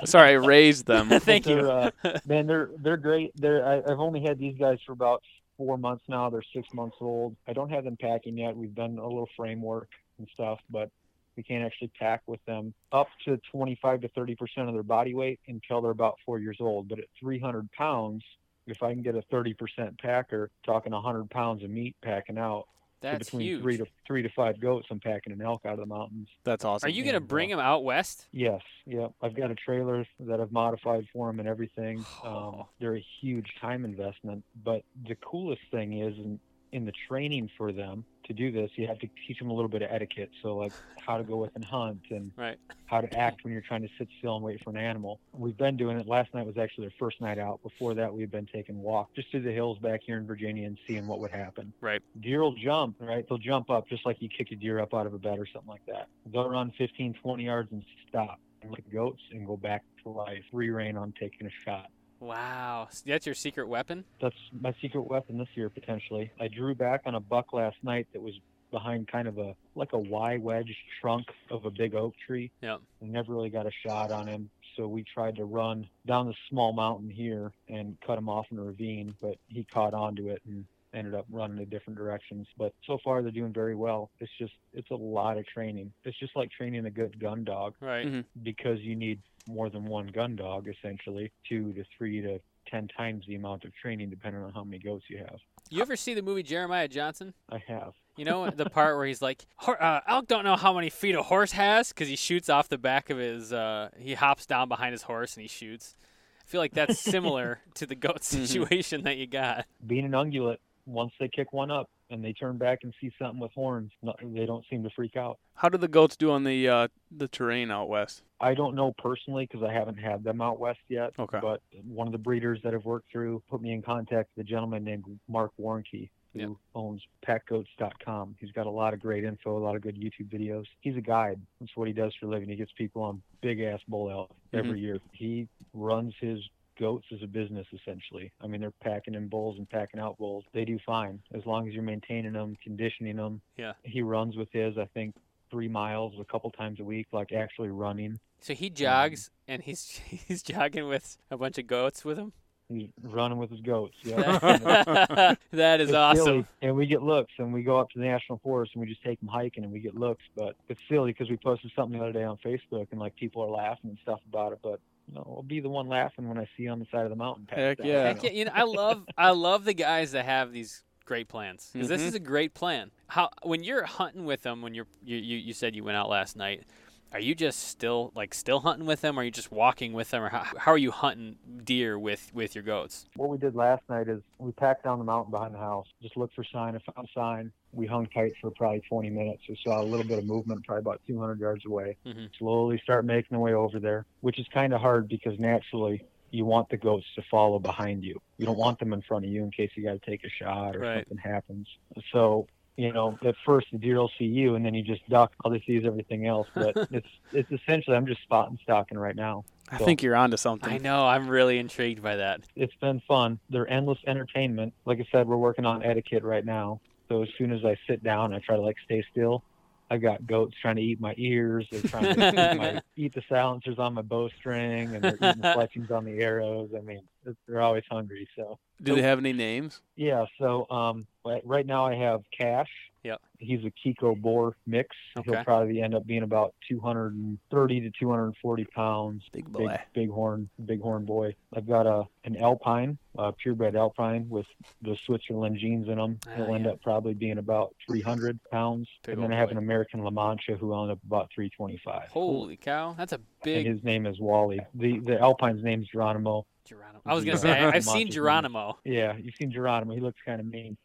Sorry, I raised them. Thank they're, you. Uh, man, they're they're great. They're I, I've only had these guys for about four months now. They're six months old. I don't have them packing yet. We've done a little framework and stuff, but we can't actually pack with them up to 25 to 30 percent of their body weight until they're about four years old. But at 300 pounds, if I can get a 30 percent packer, talking 100 pounds of meat packing out, so That's between huge. three to three to five goats, I'm packing an elk out of the mountains. That's awesome. Are you gonna bring uh, them out west? Yes, yeah. I've got a trailer that I've modified for them and everything. Um, they're a huge time investment, but the coolest thing is in, in the training for them to do this, you have to teach them a little bit of etiquette. So, like how to go with and hunt and Right. how to act when you're trying to sit still and wait for an animal. We've been doing it. Last night was actually their first night out. Before that, we've been taking walks just through the hills back here in Virginia and seeing what would happen. Right. Deer will jump, right? They'll jump up just like you kick a deer up out of a bed or something like that. They'll run 15, 20 yards and stop and look goats and go back to life. Free rein on taking a shot. Wow. That's your secret weapon? That's my secret weapon this year potentially. I drew back on a buck last night that was behind kind of a like a Y wedge trunk of a big oak tree. Yeah, never really got a shot on him, so we tried to run down this small mountain here and cut him off in a ravine, but he caught onto it and ended up running in different directions. But so far they're doing very well. It's just it's a lot of training. It's just like training a good gun dog Right. Mhm. because you need more than one gun dog essentially, two to three to ten times the amount of training depending on how many goats you have. You ever see the movie Jeremiah Johnson? I have. You know the part where he's like, "Hor- uh, "Elk don't know how many feet a horse has" because he shoots off the back of his. Uh, he hops down behind his horse and he shoots. I feel like that's similar to the goat Mhm. situation that you got. being an ungulate, once they kick one up and they turn back and see something with horns, they don't seem to freak out. How do the goats do on the uh, the terrain out west? I don't know personally because I haven't had them out west yet. Okay. But one of the breeders that I've worked through put me in contact with a gentleman named Marc Warnke who Yep. owns packgoats.com. He's got a lot of great info, a lot of good YouTube videos. He's a guide. That's what he does for a living. He gets people on big ass bull elk every year. He runs his goats as a business essentially. I mean, they're packing in bulls and packing out bulls. They do fine as long as you're maintaining them, conditioning them. Yeah. He runs with his, I think, three miles a couple times a week, like actually running. So he um, jogs and he's he's jogging with a bunch of goats with him. He's running with his goats. Yeah. that is It's awesome. silly, and we get looks, and we go up to the national forest, and we just take them hiking, and we get looks. But it's silly because we posted something the other day on Facebook, and like people are laughing and stuff about it. But you know, I'll be the one laughing when I see you on the side of the mountain. passed Heck yeah. you Heck know? yeah, you know, I love I love the guys that have these great plans because this Mhm. is a great plan. How when you're hunting with them, when you're you, you you said you went out last night, are you just still like still hunting with them? Or are you just walking with them, or how, how are you hunting deer with with your goats? What we did last night is we packed down the mountain behind the house, just looked for sign. I found a sign. We hung tight for probably 20 minutes. We saw a little bit of movement, probably about 200 yards away. Mhm. Slowly start making the way over there, which is kind of hard because naturally you want the goats to follow behind you. You don't want them in front of you in case you got to take a shot or Right. something happens. So, you know, at first the deer will see you and then you just duck. All they see is everything else. But it's it's essentially I'm just spot and stalking right now. I So- think you're onto something. I know. I'm really intrigued by that. it's been fun. They're endless entertainment. Like I said, we're working on etiquette right now. So as soon as I sit down, I try to like stay still. I've got goats trying to eat my ears. They're trying to eat, my, eat the silencers on my bowstring, and they're eating the fletchings on the arrows. I mean, they're always hungry. So Do they have any names? yeah. So um, right now I have Cash. Yep. He's a Kiko Boer mix. Okay. He'll probably end up being about 230 to 240 pounds Big boy. big horn, bighorn bighorn boy. I've got a an alpine, a purebred alpine with the Switzerland genes in them. Ah, He'll end yeah. up probably being about 300 pounds. Big and then I have boy. an American La Mancha who will end up about 325. Holy cow, that's a And big his name is Wally. The the alpine's name's Geronimo. Geronimo. I was gonna say I, I've Monsters seen name. Geronimo. Yeah, you've seen Geronimo. He looks kind of mean.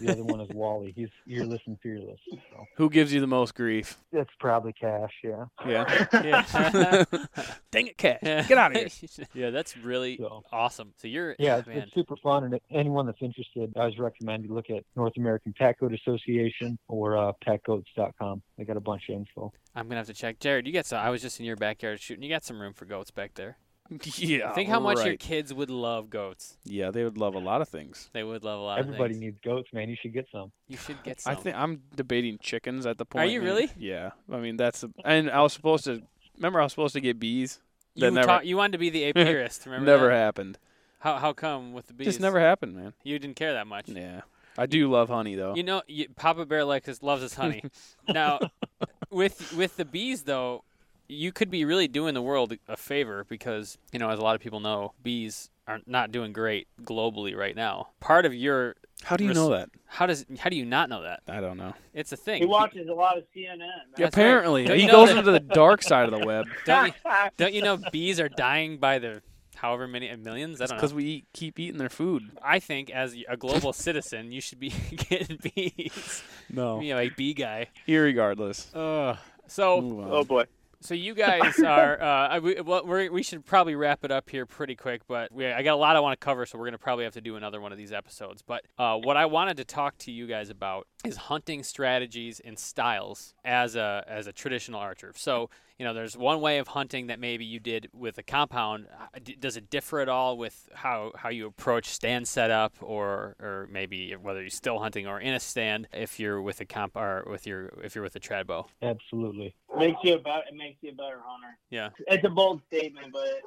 The other one is Wally. He's earless and fearless. So Who gives you the most grief? It's probably Cash. Yeah. Yeah. Yeah. Dang it, Cash. Get out of here. yeah, that's really So. awesome. So you're Yeah, it's, man. it's super fun, and anyone that's interested, I always recommend you look at North American Pack Goat Association or uh, packgoats.com. They got a bunch of info. I'm gonna have to check. Jared, you got some. I was just in your backyard shooting. You got some room for goats back there. Yeah. Think how much your kids would love goats. Yeah, they would love a lot of things. They would love a lot Everybody of things. Everybody needs goats, man. You should get some. You should get some. I think I'm debating chickens at the point. Are you man. really? Yeah. I mean, that's the, and I was supposed to remember I was supposed to get bees. you, never- taught- you wanted to be the apiarist. Remember never that? happened. How how come with the bees? Just never happened, man. You didn't care that much. Yeah. I do love honey though. You know, you, Papa Bear likes his, loves his honey. now, with with the bees though, you could be really doing the world a favor because you know, as a lot of people know, bees are not doing great globally right now. Part of your how do you res- know that? how does how do you not know that? I don't know. It's a thing. He watches a lot of CNN. Man. Yeah, That's right. apparently, Don't he goes that- into the dark side of the web. Don't you, don't you know bees are dying by the however many millions? I don't know. because we eat, keep eating their food. I think as a global citizen, you should be getting bees. No. You know, a bee guy. Irregardless. Uh, so Move on. Oh boy. So you guys are. Uh, we, well, we're, we should probably wrap it up here pretty quick, but we, I got a lot I want to cover, so we're gonna probably have to do another one of these episodes. But uh, what I wanted to talk to you guys about is hunting strategies and styles as a as a traditional archer. So you know, there's one way of hunting that maybe you did with a compound. Uh, Does it differ at all with how, how you approach stand setup, or or maybe whether you're still hunting or in a stand if you're with a comp or with your if you're with a trad bow? Absolutely. makes you a better. It makes you a better hunter. Yeah. It's a bold statement, but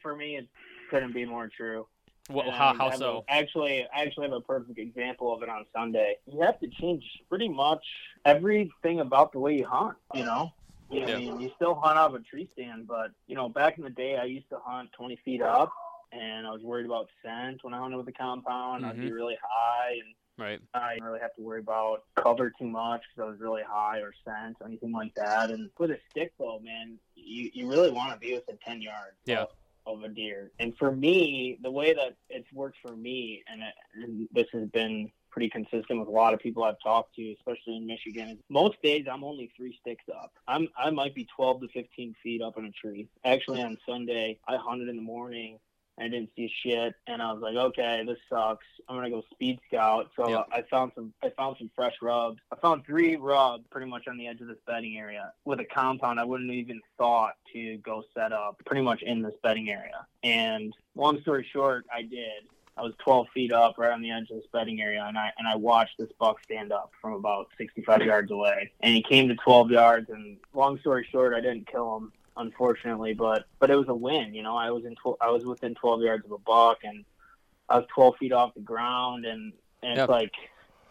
for me, it couldn't be more true. Well, how how so? a- actually, I actually have a perfect example of it on Sunday. You have to change pretty much everything about the way you hunt. You know, you, Yeah. I mean, you still hunt off a tree stand, but you know, back in the day, I used to hunt 20 feet up, and I was worried about scent when I hunted with the compound. I'd Mm-hmm. be really high, and Right. I didn't really have to worry about cover too much because I was really high or scent or anything like that. And with a stick bow, man, you, you really want to be within 10 yards Yeah. of, of a deer. And for me, the way that it's worked for me, and, it, and this has been pretty consistent with a lot of people I've talked to, especially in Michigan, most days I'm only three sticks up. I'm I might be 12 to 15 feet up in a tree. Actually, on Sunday, I hunted in the morning and I didn't see shit, and I was like, okay, this sucks. I'm gonna go speed scout. So Yep. I found some, I found some fresh rubs. I found three rubs pretty much on the edge of this bedding area. With a compound, I wouldn't even thought to go set up pretty much in this bedding area. And long story short, I did. I was 12 feet up, right on the edge of this bedding area, and I and I watched this buck stand up from about 65 yards away. And he came to 12 yards, and long story short, I didn't kill him unfortunately, but but it was a win. You know, I was in tw- I was within 12 yards of a buck, and I was 12 feet off the ground, and and Yep. it's like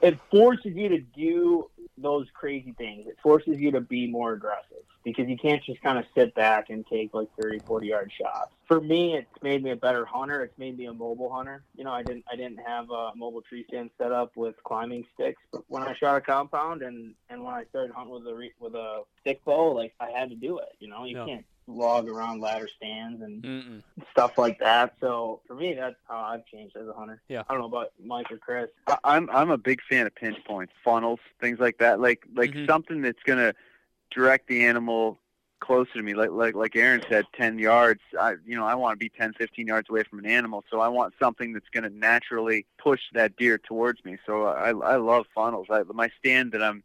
it forces you to do those crazy things. It forces you to be more aggressive because you can't just kind of sit back and take like 30, 40 yard shots. For me, it's made me a better hunter. It's made me a mobile hunter. You know, I didn't I didn't have a mobile tree stand set up with climbing sticks, but when I shot a compound and and when I started hunting with a re- with a stick bow, like I had to do it. You know, you Yeah. can't log around ladder stands and Mm-mm. stuff like that. So for me, that's how I've changed as a hunter. Yeah. I don't know about Mike or Chris. I- I'm I'm a big fan of pinch points, funnels, things like that. Like like Mhm. something that's gonna direct the animal closer to me. Like like like Aaron said, 10 yards. I you know I want to be 10, 15 yards away from an animal, so I want something that's gonna naturally push that deer towards me. So I I love funnels. I, my stand that I'm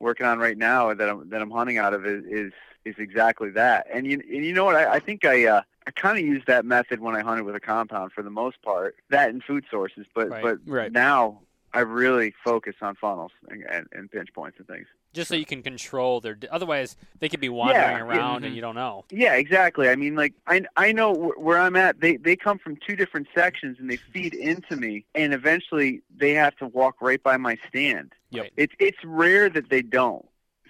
working on right now that I'm that I'm hunting out of is is, is exactly that. And you and you know what? I, I think I uh, I kind of used that method when I hunted with a compound for the most part. That and food sources, but Right. but Right. now I really focus on funnels and, and, and pinch points and things. Just so you can control their. Otherwise, they could be wandering Yeah, around mhm. and you don't know. Yeah, exactly. I mean, like I I know where I'm at. They they come from two different sections and they feed into me, and eventually they have to walk right by my stand. Yep. It's it's rare that they don't.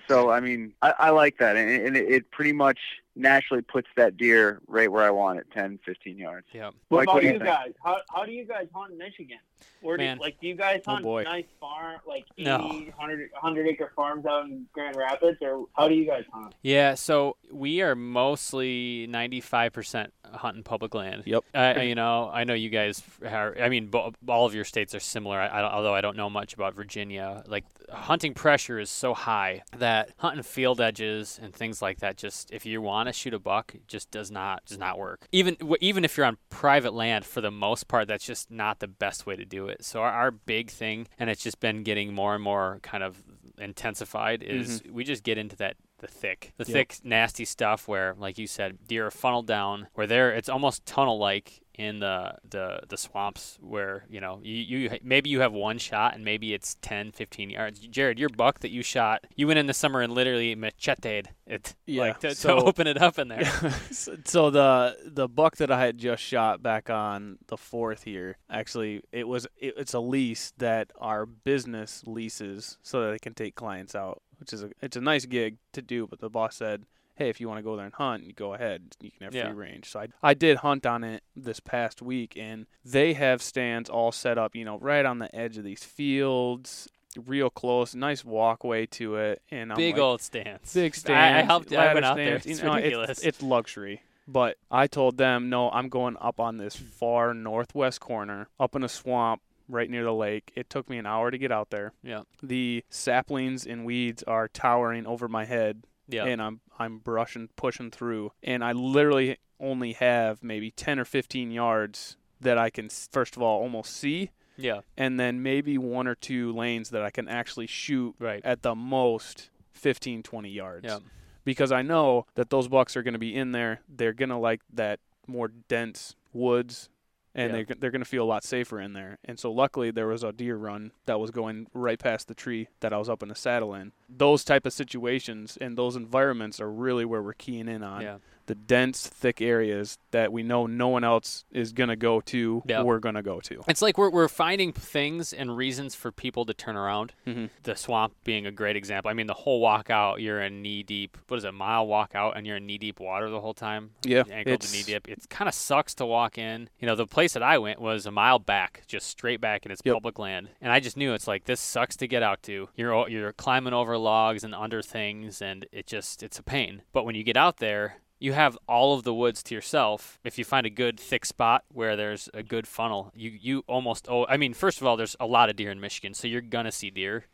So I mean, I, I like that, and, and it, it pretty much naturally puts that deer right where I want it, 10, 15 yards. Yeah. What Mike, about what do you, you think? guys? How how do you guys hunt in Michigan? Where do Man. like do you guys Oh, hunt boy. nice farm like 80, No. 100, 100 acre farms out in Grand Rapids or how do you guys hunt? Yeah, so we are mostly 95% hunting public land. Yep. I, you know, I know you guys are, I mean, all of your states are similar, I, I although I don't know much about Virginia. Like, hunting pressure is so high that hunting field edges and things like that just, if you want to shoot a buck, just does not, does not work. Even, even if you're on private land, for the most part, that's just not the best way to do it. So our, our big thing, and it's just been getting more and more kind of intensified, is mm-hmm. we just get into that the thick, the Yep. thick, nasty stuff where, like you said, deer are funneled down. Where they're, it's almost tunnel-like in the the the swamps where you know you, you maybe you have one shot and maybe it's 10 15 yards jared your buck that you shot you went in the summer and literally macheted it Yeah, like to, so- to open it up in there so, so the the buck that I had just shot back on the fourth here, actually, it was it, it's a lease that our business leases so that they can take clients out, which is a it's a nice gig to do. But the boss said, "Hey, if you want to go there and hunt, you go ahead. You can have Yeah. free range." So I I did hunt on it this past week, and they have stands all set up, you know, right on the edge of these fields. Real close, nice walkway to it, and I'm big like, old stands big I- stands. I, helped I went out there it's you know, ridiculous It's, it's luxury. But I told them, no, I'm going up on this far northwest corner, up in a swamp right near the lake. It took me an hour to get out there. yeah The saplings and weeds are towering over my head, yeah and I'm I'm brushing, pushing through, and I literally only have maybe 10 or 15 yards that I can first of all almost see, yeah. And then maybe one or two lanes that I can actually shoot right. at the most 15 20 yards. Yeah. Because I know that those bucks are going to be in there. They're going to like that more dense woods, and Yeah. they're they're going to feel a lot safer in there. And so luckily there was a deer run that was going right past the tree that I was up in the saddle in. Those type of situations and those environments are really where we're keying in on yeah the dense, thick areas that we know no one else is going to go to. Yeah. We're going to go to. It's like we're, we're finding things and reasons for people to turn around. Mhm. The swamp being a great example. I mean, the whole walk out, you're in knee deep. What is it, mile walk out, and you're in knee deep water the whole time. Yeah, ankle to knee deep. It kind of sucks to walk in. You know, the place that I went was a mile back, just straight back, and it's Yep. public land. And I just knew it's like this sucks to get out to. You're you're climbing over logs and under things, and it just it's a pain. But when you get out there. You have all of the woods to yourself. If you find a good thick spot where there's a good funnel, you you almost oh I mean first of all there's a lot of deer in Michigan, so you're gonna see deer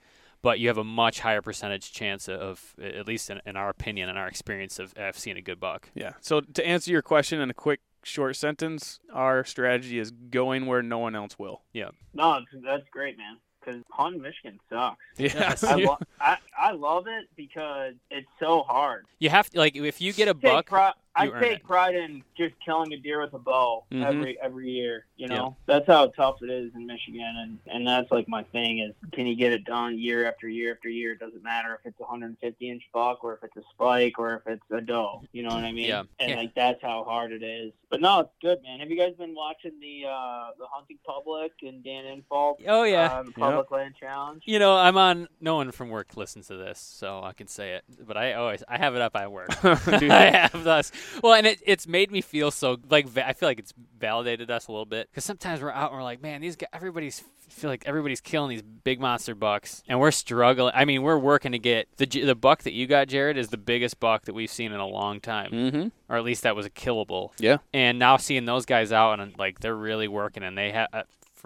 but you have a much higher percentage chance of, at least in, in our opinion and our experience, of, of seeing a good buck. Yeah. So to answer your question in a quick short sentence, our strategy is going where no one else will. Yeah. No, that's great, man. Because hunting Michigan sucks. Yes. I, lo- I I love it because it's so hard. You have to like if you get a Take buck. pri- I take it. pride in just killing a deer with a bow Mhm. every every year. You Yeah. know, that's how tough it is in Michigan, and and that's like my thing is can you get it done year after year after year? It doesn't matter if it's a 150 inch buck or if it's a spike or if it's a doe. You know what I mean? Yeah. And Yeah. like that's how hard it is. But no, it's good, man. Have you guys been watching the uh the hunting public and Dan Infalt? Oh yeah. the Public Land Challenge. You know, I'm on. No one from work listens to this, so I can say it. But I always, I have it up at work. I have thus. Well, and it, it's made me feel so like I feel like it's validated us a little bit because sometimes we're out and we're like, man, these guys, everybody's feel like everybody's killing these big monster bucks, and we're struggling. I mean, we're working to get the the buck that you got, Jared, is the biggest buck that we've seen in a long time, mm-hmm. or at least that was a killable. Yeah. And now seeing those guys out and like they're really working, and they have.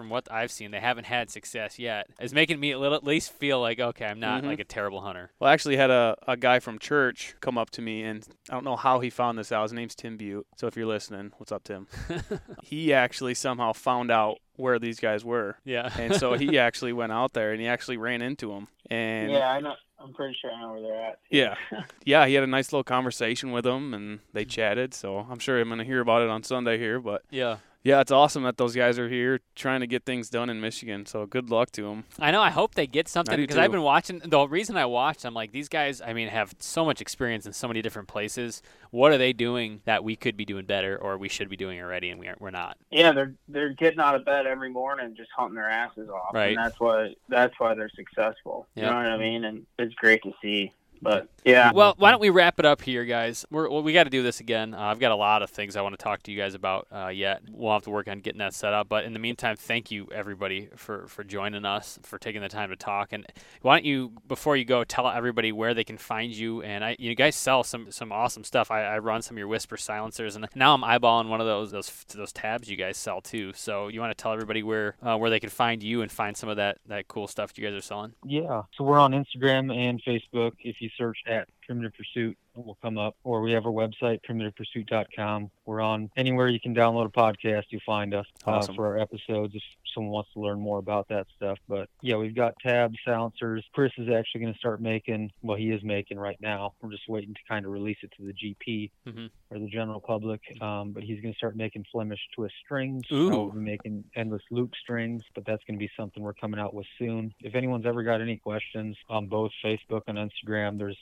From what I've seen, they haven't had success yet. Is making me a little, at least feel like okay, I'm not Mhm. like a terrible hunter. Well, I actually had a, a guy from church come up to me, and I don't know how he found this out. His name's Tim Butte. So if you're listening, what's up, Tim? he actually somehow found out where these guys were. Yeah. And so he actually went out there and he actually ran into them. And yeah, I know. I'm pretty sure I know where they're at. Yeah. yeah, he had a nice little conversation with them and they chatted. So I'm sure I'm going to hear about it on Sunday here. But yeah. Yeah, it's awesome that those guys are here trying to get things done in Michigan. So good luck to them. I know. I hope they get something do because I've been watching. The reason I watched, I'm like, these guys. I mean, have so much experience in so many different places. What are they doing that we could be doing better, or we should be doing already, and we are, we're not? Yeah, they're they're getting out of bed every morning, just hunting their asses off, Right. and that's why that's why they're successful. You know what I mean? And it's great to see. But yeah, Well, why don't we wrap it up here, guys? We're, well, we got to do this again. Uh, I've got a lot of things I want to talk to you guys about uh, yet. We'll have to work on getting that set up. But in the meantime, thank you everybody for for joining us, for taking the time to talk. And why don't you, before you go, tell everybody where they can find you? And I, you guys sell some some awesome stuff. I, I run some of your Whisper silencers, and now I'm eyeballing one of those those those tabs you guys sell too. So you want to tell everybody where uh, where they can find you and find some of that that cool stuff you guys are selling? Yeah. So we're on Instagram and Facebook. If you search at Primitive Pursuit will come up, or we have our website, primitivepursuit.com. We're on anywhere you can download a podcast, you find us Awesome. uh, for our episodes if someone wants to learn more about that stuff. But yeah, we've got tabs, silencers. Chris is actually going to start making, well, he is making right now. We're just waiting to kind of release it to the GP Mhm. or the general public. Um, but he's going to start making Flemish twist strings. Ooh. Uh, We'll be making endless loop strings, but that's going to be something we're coming out with soon. If anyone's ever got any questions on both Facebook and Instagram, there's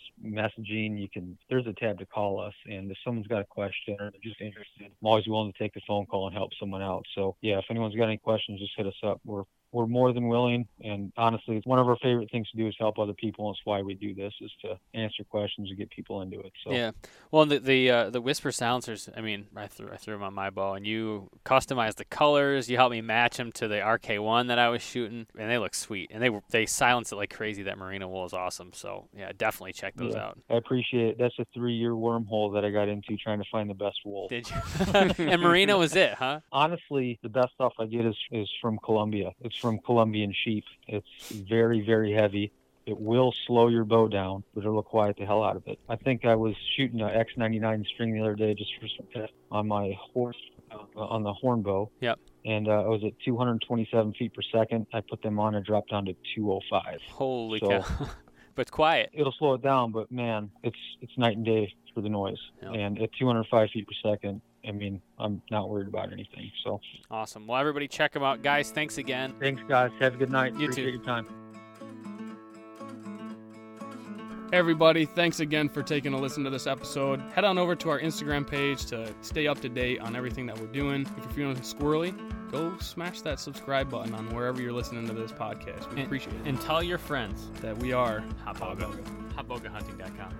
messaging. You can there's a tab to call us, and if someone's got a question or they're just interested, I'm always willing to take the phone call and help someone out. So yeah, if anyone's got any questions, just hit us up. We're we're more than willing, and honestly, it's one of our favorite things to do is help other people. And it's why we do this is to answer questions and get people into it. So Yeah. Well, the the uh, the whisper silencers. I mean, I threw I threw them on my bow, and you customized the colors. You helped me match them to the RK1 that I was shooting, and they look sweet. And they they silence it like crazy. That merino wool is awesome. So yeah, definitely check those Yeah. out. I appreciate it. That's a three-year wormhole that I got into trying to find the best wool. Did you? and merino was it, huh? honestly, the best stuff I get is, is from Colombia. It's from Colombian sheep. It's very, very heavy. It will slow your bow down, but it'll quiet the hell out of it. I think I was shooting an X99 string the other day just for on my horse, uh, on the horn bow. Yep. And uh, I was at 227 feet per second. I put them on and dropped down to 205. Holy So- cow! but quiet. It'll slow it down, but man, it's it's night and day for the noise. Yep. And at 205 feet per second, I mean, I'm not worried about anything. So Awesome. Well, everybody check them out, guys. Thanks again. thanks, guys. Have a good night. You too. Appreciate your time. Everybody, thanks again for taking a listen to this episode. Head on over to our Instagram page to stay up to date on everything that we're doing. If you're feeling squirrely, go smash that subscribe button on wherever you're listening to this podcast. We And- appreciate it. And tell your friends. that we are Hotbowga. Hotbowgahunting.com.